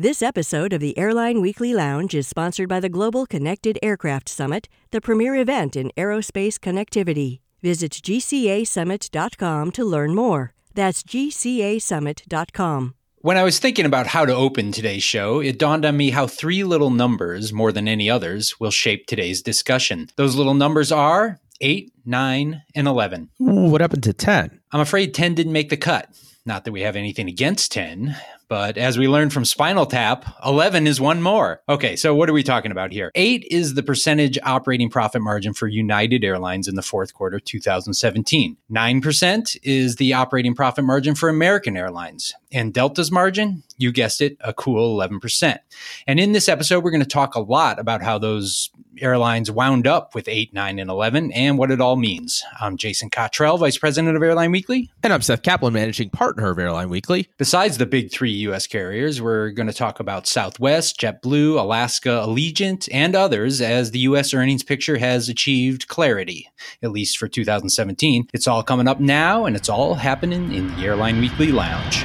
This episode of the Airline Weekly Lounge is sponsored by the Global Connected Aircraft Summit, the premier event in aerospace connectivity. Visit gcasummit.com to learn more. That's gcasummit.com. When I was thinking about how to open today's show, it dawned on me how three little numbers, more than any others, will shape today's discussion. Those little numbers are 8, 9, and 11. Ooh, what happened to 10? I'm afraid 10 didn't make the cut. Not that we have anything against 10, but as we learned from Spinal Tap, 11 is one more. Okay, so what are we talking about here? 8 is the percentage operating profit margin for United Airlines in the fourth quarter 2017. 9% is the operating profit margin for American Airlines. And Delta's margin, you guessed it, a cool 11%. And in this episode, we're going to talk a lot about how those airlines wound up with 8, 9, and 11 and what it all means. I'm Jason Cottrell, Vice President of Airline Weekly. And I'm Seth Kaplan, Managing Partner of Airline Weekly. Besides the big three U.S. carriers, we're going to talk about Southwest, JetBlue, Alaska, Allegiant, and others as the U.S. earnings picture has achieved clarity, at least for 2017. It's all coming up now, and it's all happening in the Airline Weekly Lounge.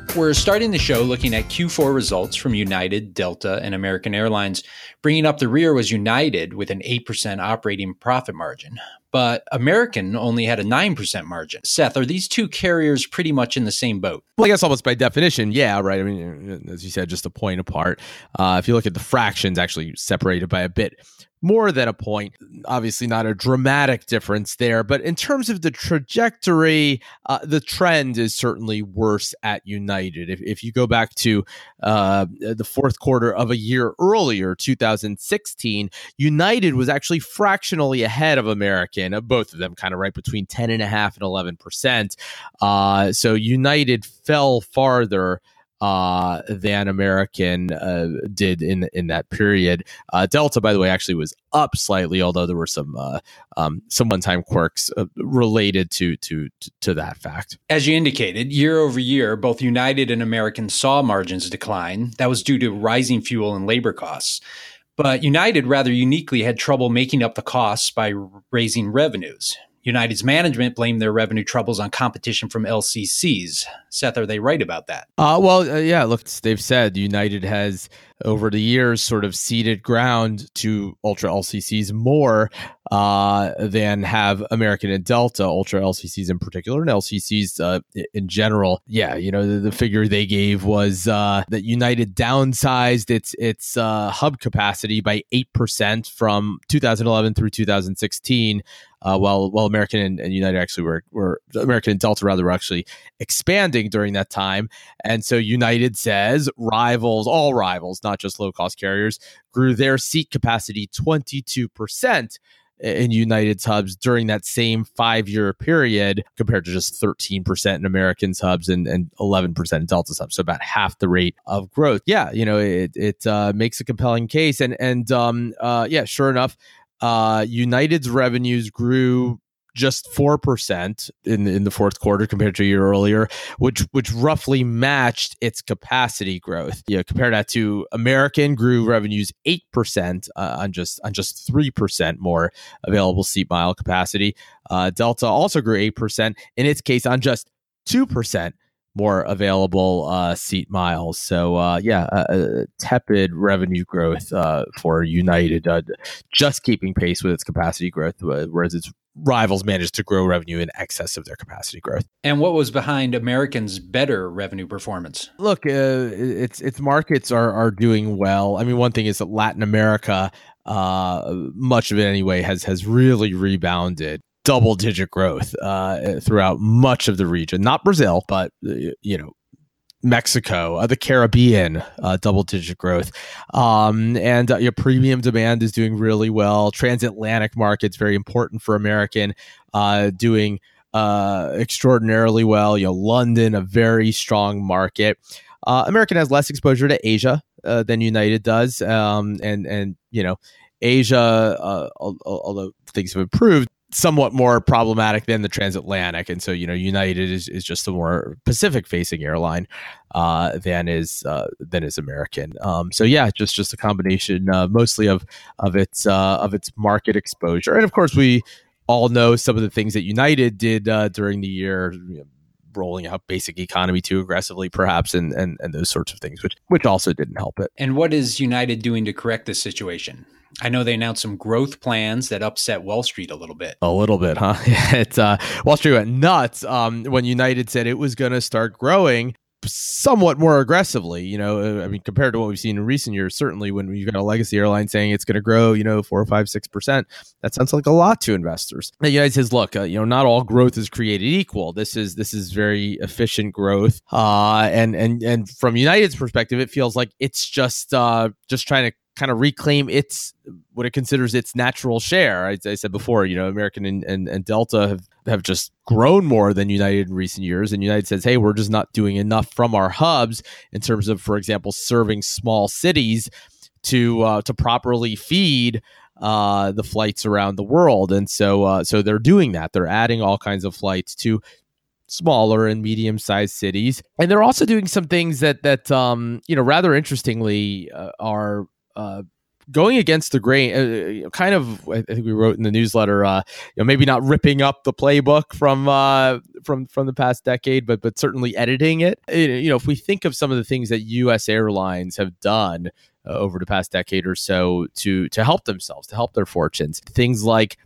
We're starting the show looking at Q4 results from United, Delta, and American Airlines. Bringing up the rear was United with an 8% operating profit margin, but American only had a 9% margin. Seth, are these two carriers pretty much in the same boat? Well, I guess almost by definition, yeah, right. I mean, as you said, just a point apart. Uh, if you look at the fractions, actually separated by a bit more than a point. Obviously, not a dramatic difference there, but in terms of the trajectory, uh, the trend is certainly worse at United. If, if you go back to uh, the fourth quarter of a year earlier, 2016, United was actually fractionally ahead of American, both of them kind of right between 10.5 and 11%. Uh, so United fell farther uh, than American uh, did in in that period. Uh, Delta, by the way, actually was up slightly, although there were some uh, um, some one time quirks uh, related to, to to that fact. As you indicated, year over year, both United and American saw margins decline. That was due to rising fuel and labor costs. But United rather uniquely had trouble making up the costs by raising revenues. United's management blamed their revenue troubles on competition from LCCs. Seth, are they right about that? Uh, well, uh, yeah, look, they've said United has over the years sort of ceded ground to ultra LCCs more uh, than have American and Delta, ultra LCCs in particular, and LCCs uh, in general. Yeah, you know, the, the figure they gave was uh, that United downsized its its uh, hub capacity by 8% from 2011 through 2016. Uh, while while American and, and, United actually were were American and Delta rather were actually expanding during that time, and so United says rivals, all rivals, not just low cost carriers, grew their seat capacity 22 percent in United's hubs during that same five year period compared to just 13% in American's hubs and, and 11% in Delta's hubs. So about half the rate of growth. Yeah, you know, it, it uh, makes a compelling case. And, and um, uh, yeah, sure enough, uh, United's revenues grew just four percent in in the fourth quarter compared to a year earlier, which which roughly matched its capacity growth. You know, compare that to American grew revenues eight percent uh, on just on just three percent more available seat mile capacity. Uh, Delta also grew eight percent in its case on just two percent more available uh, seat miles. So uh, yeah, uh, tepid revenue growth uh, for United, uh, just keeping pace with its capacity growth, whereas its rivals managed to grow revenue in excess of their capacity growth. And what was behind Americans' better revenue performance? Look, uh, its its markets are are doing well. I mean, one thing is that Latin America, uh, much of it anyway, has has really rebounded. Double digit growth uh, throughout much of the region, not Brazil, but uh, you know Mexico, uh, the Caribbean, uh, double digit growth. Um, and uh, your premium demand is doing really well. Transatlantic markets, very important for American, uh, doing extraordinarily well. You know, London, a very strong market. American has less exposure to Asia than United does. Um, and, and you know, Asia, although things have improved, somewhat more problematic than the transatlantic. And so you know united is, is just a more pacific facing airline uh, than is uh, than is american. Um, so yeah just just a combination uh, mostly of of its uh, of its market exposure. And of course we all know some of the things that united did uh, during the year you know, rolling out basic economy too aggressively perhaps and, and and those sorts of things which which also didn't help it. And what is united doing to correct this situation I know they announced some growth plans that upset Wall Street a little bit. A little bit, huh? it's uh, Wall Street went nuts um, when United said it was going to start growing somewhat more aggressively. You know, uh, I mean, compared to what we've seen in recent years, certainly when you've got a legacy airline saying it's going to grow, you know, four or five, six percent, that sounds like a lot to investors. The United says, look, uh, you know, not all growth is created equal. This is this is very efficient growth, uh, and and and from United's perspective, it feels like it's just uh, just trying to kind of reclaim its what it considers its natural share. I, I said before, you know, American and, and, and, Delta have, have just grown more than United in recent years. And United says, hey, we're just not doing enough from our hubs in terms of, for example, serving small cities to uh, to properly feed uh, the flights around the world. And so uh, so they're doing that. They're adding all kinds of flights to smaller and medium sized cities and they're also doing some things that that um you know rather interestingly uh, are uh, going against the grain, uh, uh kind of. I think we wrote in the newsletter, uh, you know, maybe not ripping up the playbook from uh, from from the past decade, but but certainly editing it. You know, if we think of some of the things that U.S. airlines have done uh, over the past decade or so to to help themselves, to help their fortunes, things like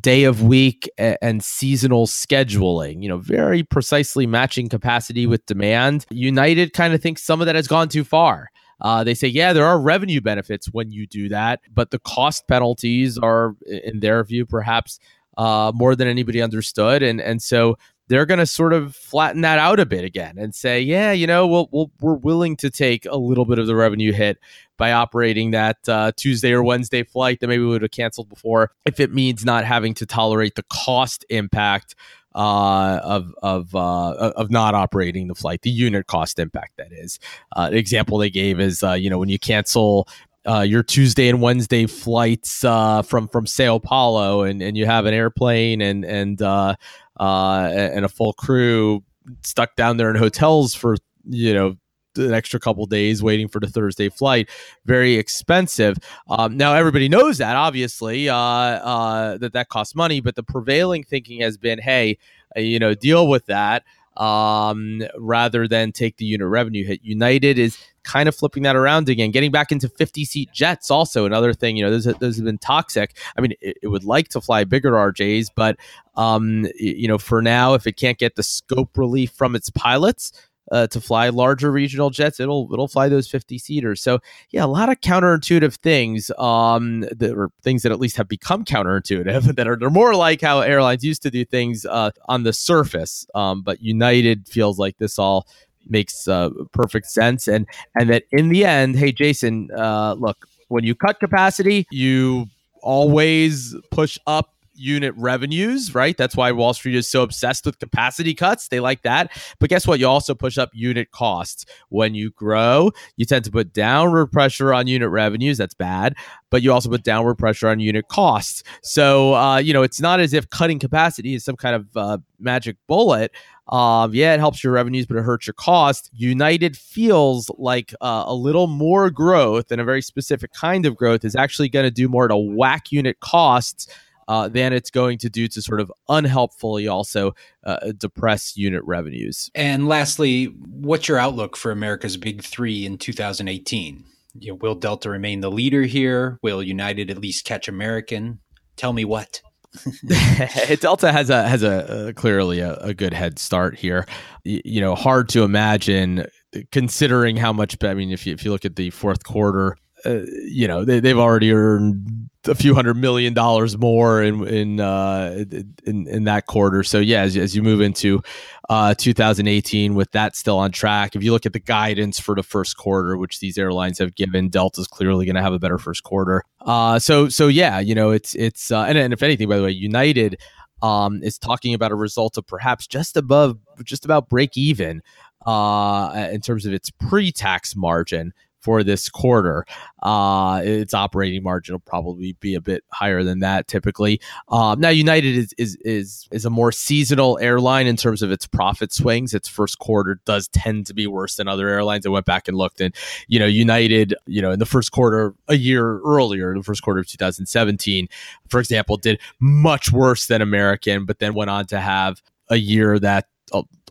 day of week and seasonal scheduling, you know, very precisely matching capacity with demand. United kind of thinks some of that has gone too far. Uh, they say, yeah, there are revenue benefits when you do that, but the cost penalties are, in their view, perhaps uh, more than anybody understood, and and so they're going to sort of flatten that out a bit again and say, yeah, you know, we'll, we we are willing to take a little bit of the revenue hit by operating that uh, Tuesday or Wednesday flight that maybe we would have canceled before if it means not having to tolerate the cost impact uh, of of uh, of not operating the flight, the unit cost impact that is. Uh, the example they gave is uh, you know when you cancel uh, your Tuesday and Wednesday flights uh, from from Sao Paulo, and, and you have an airplane and and uh, uh, and a full crew stuck down there in hotels for you know an extra couple days waiting for the Thursday flight. Very expensive. Um, now everybody knows that, obviously, uh, uh, that that costs money. But the prevailing thinking has been, hey, uh, you know, deal with that um, rather than take the unit revenue hit. United is kind of flipping that around again, getting back into 50 seat jets. Also, another thing, you know, those, those have been toxic. I mean, it, it would like to fly bigger RJs, but um, you know, for now, if it can't get the scope relief from its pilots, uh, to fly larger regional jets, it'll it'll fly those 50 seaters. So yeah, a lot of counterintuitive things, um, that are things that at least have become counterintuitive that are they're more like how airlines used to do things uh, on the surface. Um, but United feels like this all makes uh, perfect sense, and and that in the end, hey Jason, uh, look, when you cut capacity, you always push up unit revenues, right? That's why Wall Street is so obsessed with capacity cuts. They like that. But guess what? You also push up unit costs. When you grow, you tend to put downward pressure on unit revenues. That's bad. But you also put downward pressure on unit costs. So, uh, you know, it's not as if cutting capacity is some kind of uh, magic bullet. Um, yeah, it helps your revenues, but it hurts your cost. United feels like uh, a little more growth and a very specific kind of growth is actually going to do more to whack unit costs uh, than it's going to do to sort of unhelpfully also uh, depress unit revenues. And lastly, what's your outlook for America's big three in 2018? You know, will Delta remain the leader here? Will United at least catch American? Tell me what. Delta has a has a, a clearly a, a, good head start here. Y- you know, hard to imagine considering how much. I mean, if you if you look at the fourth quarter, uh, you know they, they've already earned a few hundred million dollars more in in uh, in, in that quarter. So yeah, as, as you move into uh, 2018 with that still on track, if you look at the guidance for the first quarter, which these airlines have given, Delta's clearly going to have a better first quarter. Uh, so so yeah, you know it's it's uh, and, and if anything, by the way, United um, is talking about a result of perhaps just above just about break even uh, in terms of its pre tax margin for this quarter. Uh, its operating margin will probably be a bit higher than that typically. Um, now, United is, is is is a more seasonal airline in terms of its profit swings. Its first quarter does tend to be worse than other airlines. I went back and looked, and you know, United, you know, in the first quarter a year earlier, the first quarter of 2017, for example, did much worse than American, but then went on to have a year that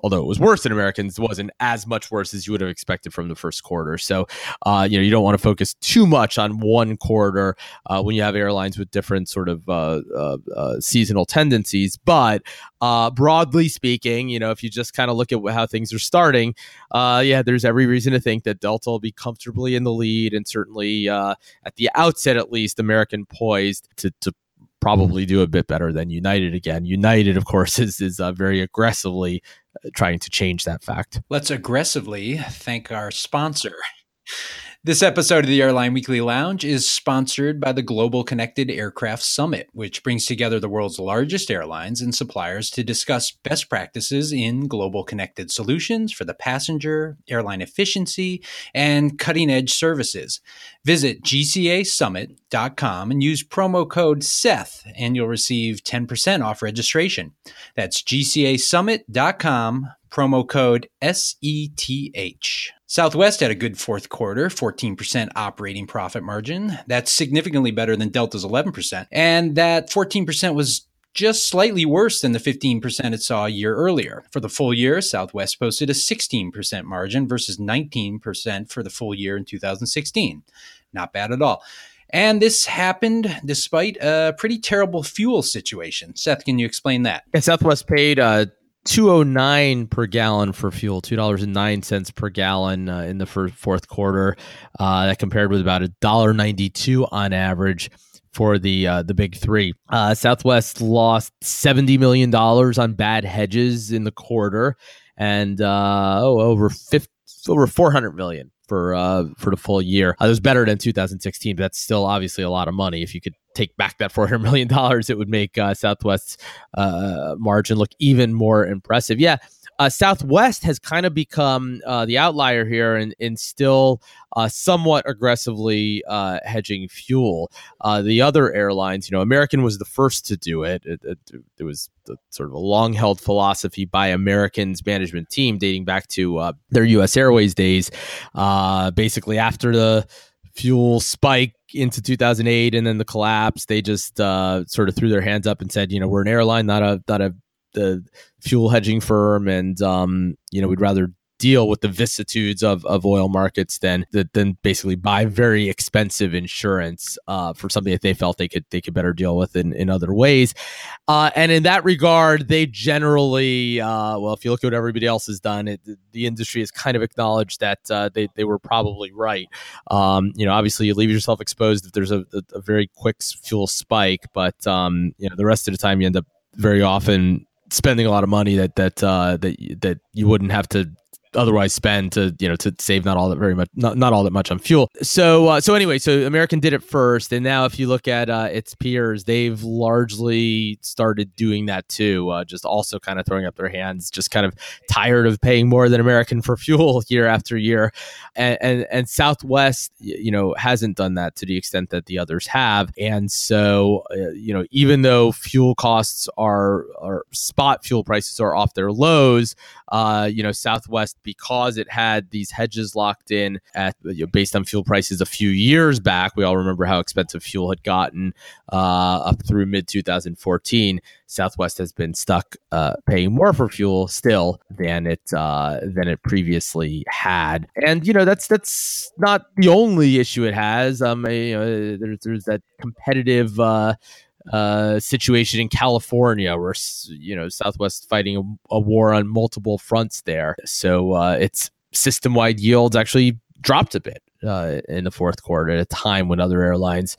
although it was worse than Americans, wasn't as much worse as you would have expected from the first quarter. So, uh, you know, you don't want to focus too much on one quarter uh, when you have airlines with different sort of uh, uh, uh seasonal tendencies. But uh, broadly speaking, you know, if you just kind of look at how things are starting, yeah, there's every reason to think that Delta will be comfortably in the lead, and certainly at the outset, at least, American poised to to probably do a bit better than United again. United, of course, is is uh, very aggressively uh, trying to change that fact. Let's aggressively thank our sponsor. This episode of the Airline Weekly Lounge is sponsored by the Global Connected Aircraft Summit, which brings together the world's largest airlines and suppliers to discuss best practices in global connected solutions for the passenger, airline efficiency, and cutting edge services. Visit gcasummit.com and use promo code SETH, and you'll receive 10% off registration. That's gcasummit.com, promo code SETH. Southwest had a good fourth quarter, 14% operating profit margin. That's significantly better than Delta's 11%. And that 14% was just slightly worse than the 15% it saw a year earlier. For the full year, Southwest posted a 16% margin versus 19% for the full year in 2016. Not bad at all. And this happened despite a pretty terrible fuel situation. Seth, can you explain that? Southwest paid uh, 209 per gallon for fuel $2.09 per gallon uh, in the first, fourth quarter uh, that compared with about $1.92 on average for the uh, the big three uh, southwest lost 70 million dollars on bad hedges in the quarter and uh, oh over 50, over 400 million for uh, for the full year. Uh, it was better than 2016, but that's still obviously a lot of money. If you could take back that 400 million dollars, it would make uh, Southwest's uh, margin look even more impressive. Yeah, uh, Southwest has kind of become uh, the outlier here and, and still uh, somewhat aggressively uh, hedging fuel. Uh, the other airlines, you know, American was the first to do it. It, it, it was the, sort of a long held philosophy by American's management team dating back to uh, their U.S. Airways days. basically, after the fuel spike into 2008 and then the collapse, they just sort of threw their hands up and said, you know, we're an airline, not a not a the fuel hedging firm, and um, you know we'd rather deal with the vicissitudes of, of oil markets than than basically buy very expensive insurance uh, for something that they felt they could they could better deal with in, in other ways. Uh, and in that regard, they generally uh, well, if you look at what everybody else has done, it, the industry has kind of acknowledged that uh, they they were probably right. Um, you know, obviously you leave yourself exposed if there's a, a, a very quick fuel spike, but um, you know the rest of the time you end up very often spending a lot of money that that uh, that that you wouldn't have to otherwise spend to you know to save not all that very much not, not all that much on fuel. So uh, so anyway so american did it first. And now if you look at uh, its peers they've largely started doing that too uh, just also kind of throwing up their hands just kind of tired of paying more than american for fuel year after year. And and, and southwest you know hasn't done that to the extent that the others have. And so uh, you know even though fuel costs are are spot fuel prices are off their lows uh, you know southwest because it had these hedges locked in at you know, based on fuel prices a few years back. We all remember how expensive fuel had gotten uh, up through mid 2014. Southwest has been stuck uh, paying more for fuel still than it uh, than it previously had, and you know that's that's not the only issue it has. Um, you know, there's there's that competitive. Uh, situation in California, where you know Southwest fighting a, a war on multiple fronts there. So uh, its system-wide yields actually dropped a bit uh, in the fourth quarter at a time when other airlines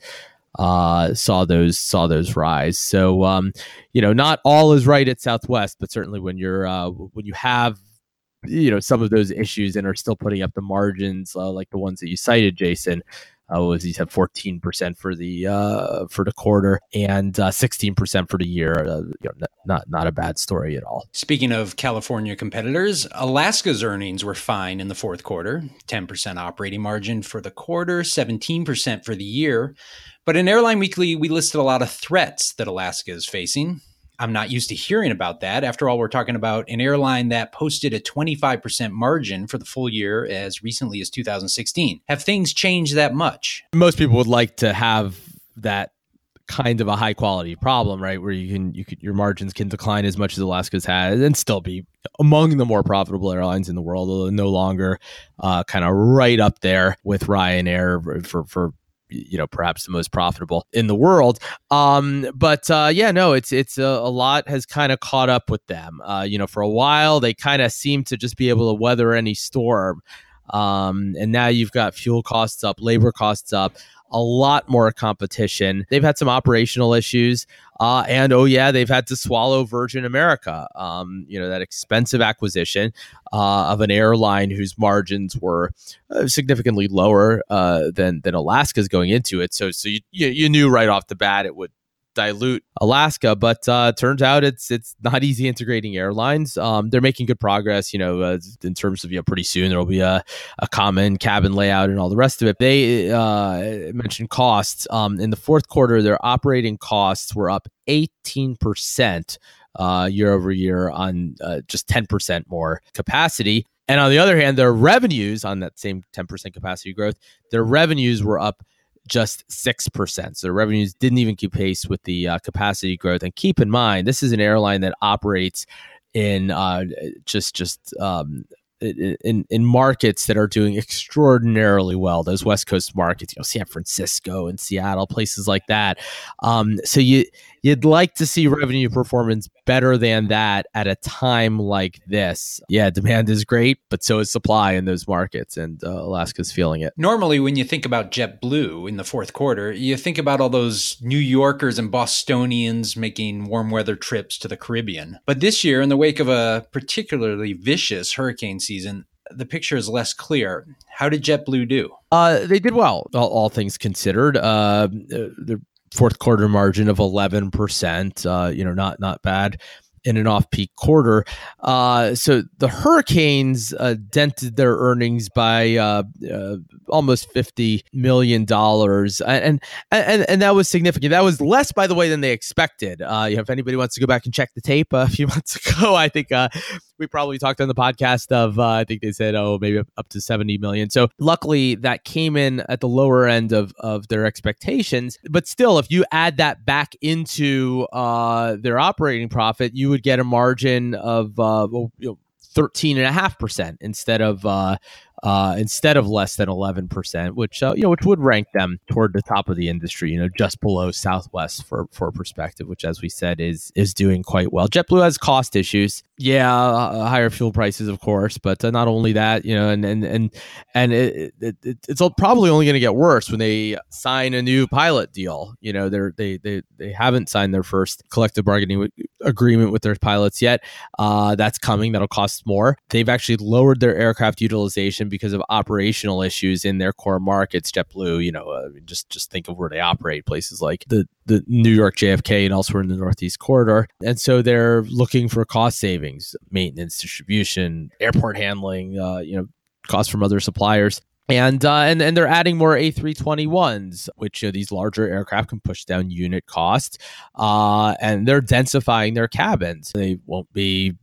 uh, saw those saw those rise. So um, you know, not all is right at Southwest, but certainly when you're uh, when you have you know some of those issues and are still putting up the margins uh, like the ones that you cited, Jason Uh, was he said fourteen percent for the uh, for the quarter and uh, sixteen percent for the year. Uh, you know, not not a bad story at all. Speaking of California competitors, Alaska's earnings were fine in the fourth quarter, ten percent operating margin for the quarter, seventeen percent for the year. But in Airline Weekly, we listed a lot of threats that Alaska is facing. I'm not used to hearing about that. After all, we're talking about an airline that posted a 25% margin for the full year as recently as 2016. Have things changed that much? Most people would like to have that kind of a high quality problem, right? Where you can you your margins can decline as much as Alaska's had and still be among the more profitable airlines in the world, although no longer uh, kind of right up there with Ryanair for for you know perhaps the most profitable in the world. Um but uh yeah no it's it's a, a lot has kind of caught up with them. Uh you know for a while they kind of seem to just be able to weather any storm. Um and now you've got fuel costs up labor costs up a lot more competition. They've had some operational issues. Uh, and oh, yeah, they've had to swallow Virgin America, um, you know, that expensive acquisition uh, of an airline whose margins were uh, significantly lower uh, than, than Alaska's going into it. So, so you, you, you knew right off the bat it would dilute Alaska, but uh, turns out it's it's not easy integrating airlines. Um, they're making good progress, you know, uh, in terms of you know, pretty soon there will be a, a common cabin layout and all the rest of it. They uh, mentioned costs. Um, in the fourth quarter, their operating costs were up eighteen percent uh, year over year on uh, just ten percent more capacity. And on the other hand, their revenues on that same 10% capacity growth, their revenues were up just 6%. So revenues didn't even keep pace with the uh, capacity growth. And keep in mind, this is an airline that operates in uh, just just um, in in markets that are doing extraordinarily well. Those West Coast markets, you know, San Francisco and Seattle, places like that. Um, so you you'd like to see revenue performance better than that at a time like this. Yeah, demand is great, but so is supply in those markets, and uh, Alaska's feeling it. Normally, when you think about JetBlue in the fourth quarter, you think about all those New Yorkers and Bostonians making warm weather trips to the Caribbean. But this year, in the wake of a particularly vicious hurricane season, the picture is less clear. How did JetBlue do? Uh, they did well, all, all things considered. Uh, the fourth quarter margin of 11%, uh, you know, not not bad in an off-peak quarter. Uh, so the Hurricanes uh, dented their earnings by uh, uh almost fifty million dollars, and, and and that was significant. That was less, by the way, than they expected. Uh, if anybody wants to go back and check the tape a few months ago, I think uh, we probably talked on the podcast of I think they said oh maybe up to seventy million. So luckily that came in at the lower end of of their expectations. But still, if you add that back into their operating profit, you would get a margin of uh, well, you know, 13.5% instead of uh, uh, instead of less than 11%, which, uh, you know, which would rank them toward the top of the industry, you know, just below Southwest for, for perspective, which, as we said, is, is doing quite well. JetBlue has cost issues. Yeah, uh, higher fuel prices, of course, but uh, not only that, you know, and, and, and, and it, it, it it's probably only going to get worse when they sign a new pilot deal. You know, they're, they, they, they haven't signed their first collective bargaining agreement with their pilots yet. Uh, that's coming. That'll cost more. They've actually lowered their aircraft utilization because of operational issues in their core markets. JetBlue, you know, uh, just just think of where they operate, places like the the New York JFK and elsewhere in the Northeast corridor, and so they're looking for cost savings, maintenance, distribution, airport handling, uh, you know, costs from other suppliers. And, uh, and and they're adding more A321s, which you know, these larger aircraft can push down unit costs. Uh, and they're densifying their cabins. They won't be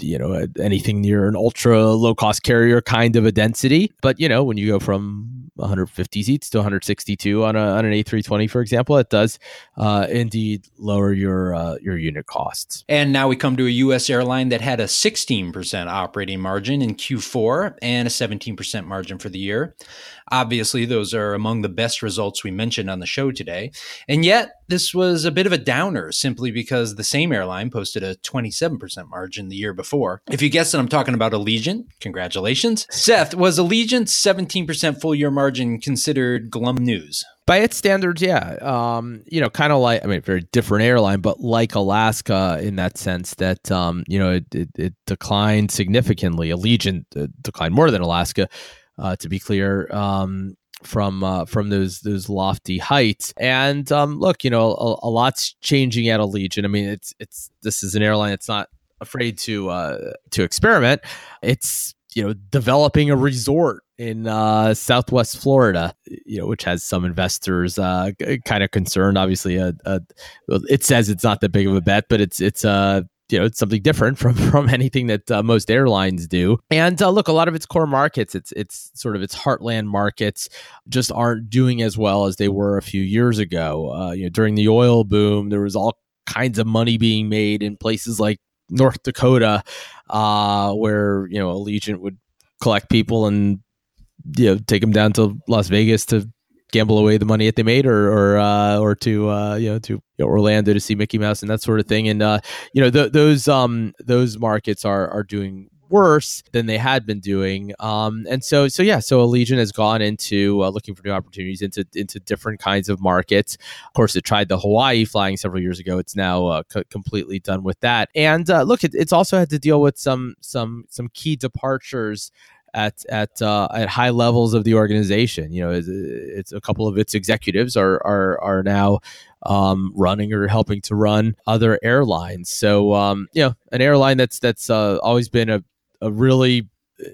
you know anything near an ultra low cost carrier kind of a density but you know when you go from 150 seats to 162 on, a, on an A320, for example, it does uh, indeed lower your uh, your unit costs. And now we come to a U.S. airline that had a 16% operating margin in Q4 and a 17% margin for the year. Obviously, those are among the best results we mentioned on the show today. And yet, this was a bit of a downer simply because the same airline posted a 27% margin the year before. If you guessed that I'm talking about Allegiant. Congratulations. Seth, was Allegiant's 17% full year margin considered glum news? by its standards, yeah. Um, you know, kind of like I mean, very different airline, but like Alaska in that sense that um, you know it, it, it declined significantly. Allegiant uh, declined more than Alaska, uh, to be clear. Um, from uh, from those those lofty heights. And um, look, you know, a, a, lot's changing at Allegiant. I mean, it's it's this is an airline that's not afraid to uh, to experiment. It's you know developing a resort in uh, Southwest Florida, you know, which has some investors uh, kind of concerned. Obviously, a, a, it says it's not that big of a bet, but it's it's uh, you know it's something different from from anything that uh, most airlines do. And uh, look, a lot of its core markets, it's it's sort of its heartland markets, just aren't doing as well as they were a few years ago. Uh, you know, during the oil boom, there was all kinds of money being made in places like North Dakota, uh, where you know Allegiant would collect people and you know take them down to Las Vegas to gamble away the money that they made, or or uh, or to uh, you know to you know, Orlando to see Mickey Mouse and that sort of thing. And uh, you know th- those um those markets are are doing worse than they had been doing. Um, and so, so yeah, so Allegiant has gone into uh, looking for new opportunities into into different kinds of markets. Of course, it tried the Hawaii flying several years ago. It's now uh, c- completely done with that. And uh, look, it, it's also had to deal with some some some key departures at at uh, at high levels of the organization. You know, it's, it's, a couple of its executives are are are now um, running or helping to run other airlines. So um, you know, an airline that's that's uh, always been a a really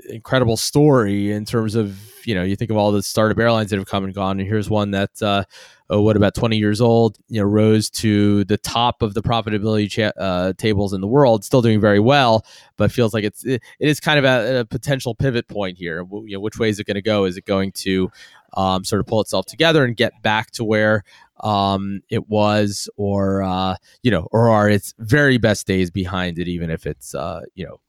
incredible story in terms of you know you think of all the startup airlines that have come and gone and here's one that uh, oh, what about 20 years old you know rose to the top of the profitability cha- uh, tables in the world still doing very well but feels like it's it, it is kind of a, a, potential pivot point here. You know which way is it going to go? Is it going to um, sort of pull itself together and get back to where um, it was or uh, you know or are its very best days behind it even if it's uh, you know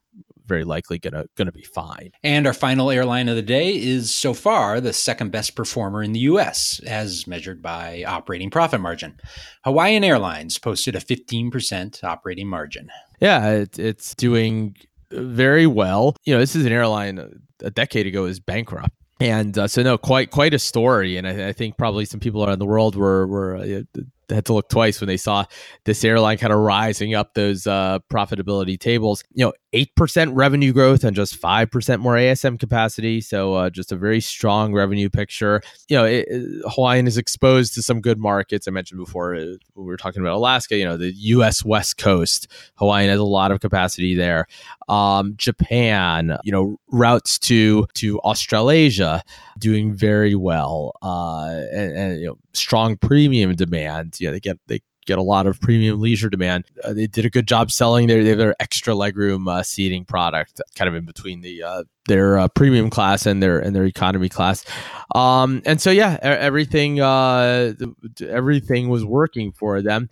very likely gonna gonna be fine. And our final airline of the day is so far the second best performer in the U.S. as measured by operating profit margin. Hawaiian Airlines posted a 15% operating margin. Yeah, it, it's doing very well. You know, this is an airline a decade ago is bankrupt and uh, so no quite quite a story and I, I, think probably some people around the world were were uh, had to look twice when they saw this airline kind of rising up those uh, profitability tables. You know, eight percent revenue growth and just five percent more ASM capacity. So uh, just a very strong revenue picture. You know, it, Hawaiian is exposed to some good markets. I mentioned before uh, we were talking about Alaska. You know, the U.S. West Coast. Hawaiian has a lot of capacity there. Um, Japan. You know, routes to to Australasia doing very well. Uh, and, and you know, strong premium demand. Yeah, they get they get a lot of premium leisure demand. Uh, they did a good job selling their their extra legroom uh, seating product, kind of in between the uh, their uh, premium class and their and their economy class. Um, and so yeah, everything uh, everything was working for them,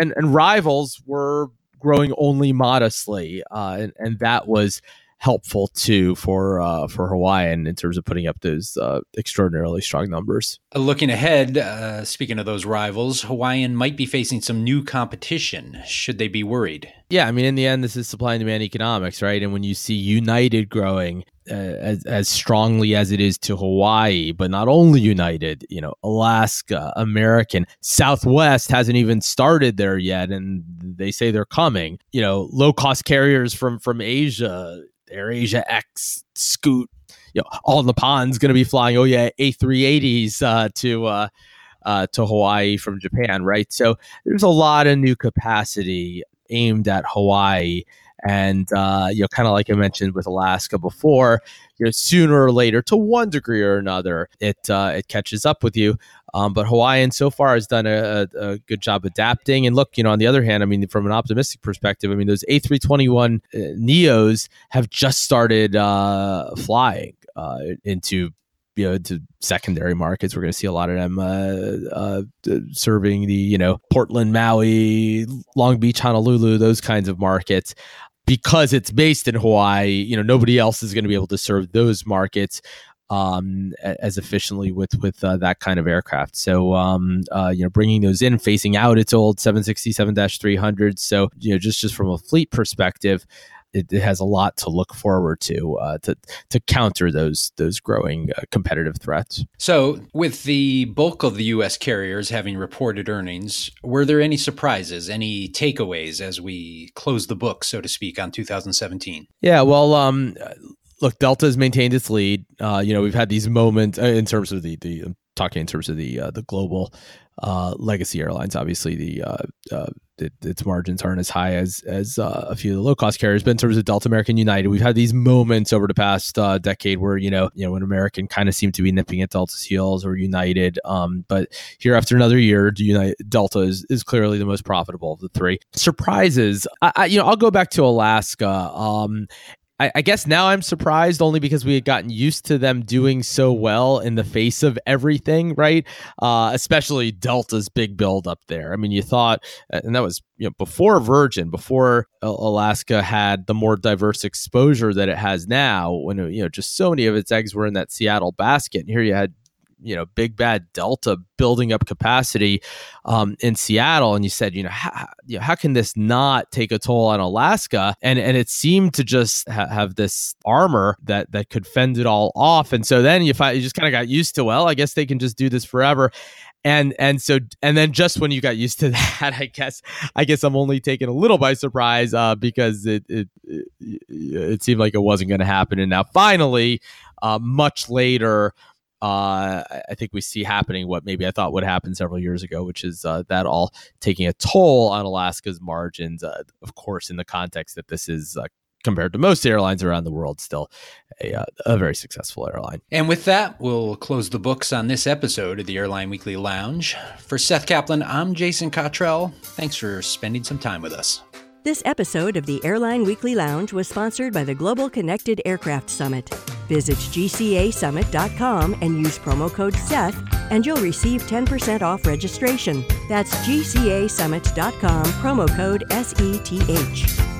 and and rivals were growing only modestly, uh, and and that was helpful too for uh, for Hawaiian in terms of putting up those uh, extraordinarily strong numbers. Uh, looking ahead, uh, speaking of those rivals, Hawaiian might be facing some new competition. Should they be worried? Yeah, I mean, in the end, this is supply and demand economics, right? And when you see United growing uh, as as strongly as it is to Hawaii, but not only United, you know, Alaska, American, Southwest hasn't even started there yet, and they say they're coming. You know, low cost carriers from from Asia AirAsia X, Scoot, you know, All Nippon's going to be flying. Oh yeah, A380s uh, to uh, uh, to Hawaii from Japan, right? So there's a lot of new capacity aimed at Hawaii, and uh, you know, kind of like I mentioned with Alaska before, you know, sooner or later, to one degree or another, it uh, it catches up with you. Um, but Hawaiian so far has done a, a, a, good job adapting. And look, you know, on the other hand, I mean, from an optimistic perspective, I mean, those A321 uh, Neos have just started uh, flying uh, into you know to secondary markets. We're going to see a lot of them uh, uh, serving the you know Portland, Maui, Long Beach, Honolulu, those kinds of markets. Because it's based in Hawaii, you know nobody else is going to be able to serve those markets um, as efficiently with with uh, that kind of aircraft. So um, uh, you know, bringing those in, facing out its old 767-300. So you know, just just from a fleet perspective. It, it has a lot to look forward to uh, to to counter those those growing uh, competitive threats. So, with the bulk of the U.S. carriers having reported earnings, were there any surprises, any takeaways as we close the book, so to speak, on 2017? Yeah, well, um, look, Delta has maintained its lead. Uh, you know, we've had these moments uh, in terms of the the I'm talking in terms of the uh, the global uh, legacy airlines. Obviously, the uh, uh, it, its margins aren't as high as as uh, a few of the low cost carriers. But in terms of Delta, American, United, we've had these moments over the past uh, decade where you know you know when American kind of seemed to be nipping at Delta's heels or United. Um, but here after another year, United Delta is, is clearly the most profitable of the three. Surprises, I, I you know I'll go back to Alaska. Um, I, I, guess now I'm surprised only because we had gotten used to them doing so well in the face of everything, right? Uh, especially Delta's big build up there. I mean, you thought, and that was you know before Virgin, before Alaska had the more diverse exposure that it has now. When you know just so many of its eggs were in that Seattle basket, and here you had you know big bad delta building up capacity um, in seattle and you said you know how, you know how, can this not take a toll on alaska? And and it seemed to just ha- have this armor that that could fend it all off. And so then you find you just kind of got used to well i guess they can just do this forever. And and so and then just when you got used to that i guess i guess i'm only taken a little by surprise uh, because it, it it, it seemed like it wasn't going to happen. And now finally uh, much later uh, I think we see happening what maybe I thought would happen several years ago, which is uh, that all taking a toll on Alaska's margins. Uh, of course, in the context that this is uh, compared to most airlines around the world, still a, uh, a very successful airline. And with that, we'll close the books on this episode of the Airline Weekly Lounge. For Seth Kaplan, I'm Jason Cottrell. Thanks for spending some time with us. This episode of the Airline Weekly Lounge was sponsored by the Global Connected Aircraft Summit. Visit gcasummit.com and use promo code SETH, and you'll receive 10% off registration. That's gcasummit.com, promo code SETH.